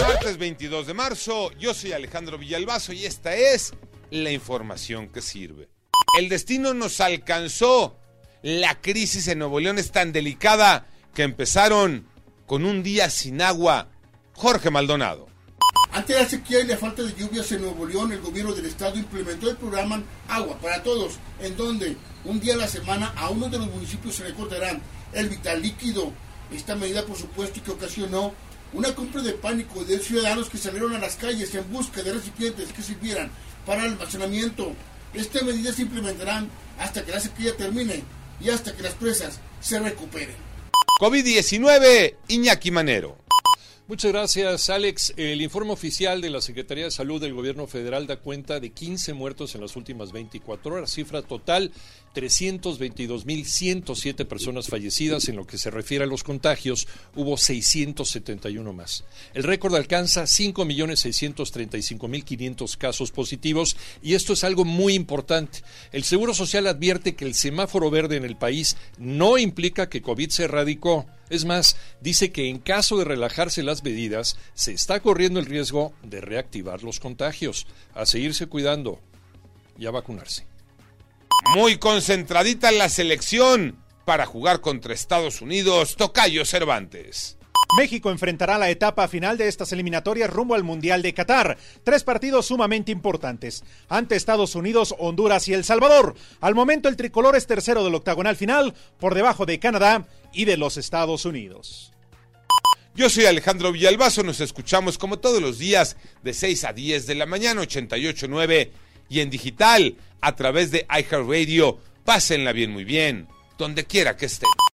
Martes 22 de marzo, yo soy Alejandro Villalbazo y esta es la información que sirve. El destino nos alcanzó. La crisis en Nuevo León es tan delicada que empezaron con un día sin agua. Jorge Maldonado. Ante la sequía y la falta de lluvias en Nuevo León, el gobierno del estado implementó el programa Agua para Todos, en donde un día a la semana a uno de los municipios se le cortarán el vital líquido. Esta medida, por supuesto, que ocasionó una compra de pánico de ciudadanos que salieron a las calles en busca de recipientes que sirvieran para el almacenamiento. Estas medidas se implementarán hasta que la sequía termine y hasta que las presas se recuperen. COVID-19, Iñaki Manero. Muchas gracias, Alex. El informe oficial de la Secretaría de Salud del Gobierno Federal da cuenta de 15 muertos en las últimas 24 horas, cifra total 322.107 personas fallecidas. En lo que se refiere a los contagios, hubo 671 más. El récord alcanza 5.635.500 casos positivos y esto es algo muy importante. El Seguro Social advierte que el semáforo verde en el país no implica que COVID se erradicó. Es más, dice que en caso de relajarse las medidas, se está corriendo el riesgo de reactivar los contagios. A seguirse cuidando y a vacunarse. Muy concentradita la selección para jugar contra Estados Unidos, Tocayo Cervantes. México enfrentará la etapa final de estas eliminatorias rumbo al Mundial de Qatar. Tres partidos sumamente importantes. Ante Estados Unidos, Honduras y El Salvador. Al momento el tricolor es tercero del octagonal final, por debajo de Canadá y de los Estados Unidos. Yo soy Alejandro Villalbazo, nos escuchamos como todos los días de 6 a 10 de la mañana, 88.9 y en digital a través de iHeartRadio. Pásenla bien, muy bien, donde quiera que estén.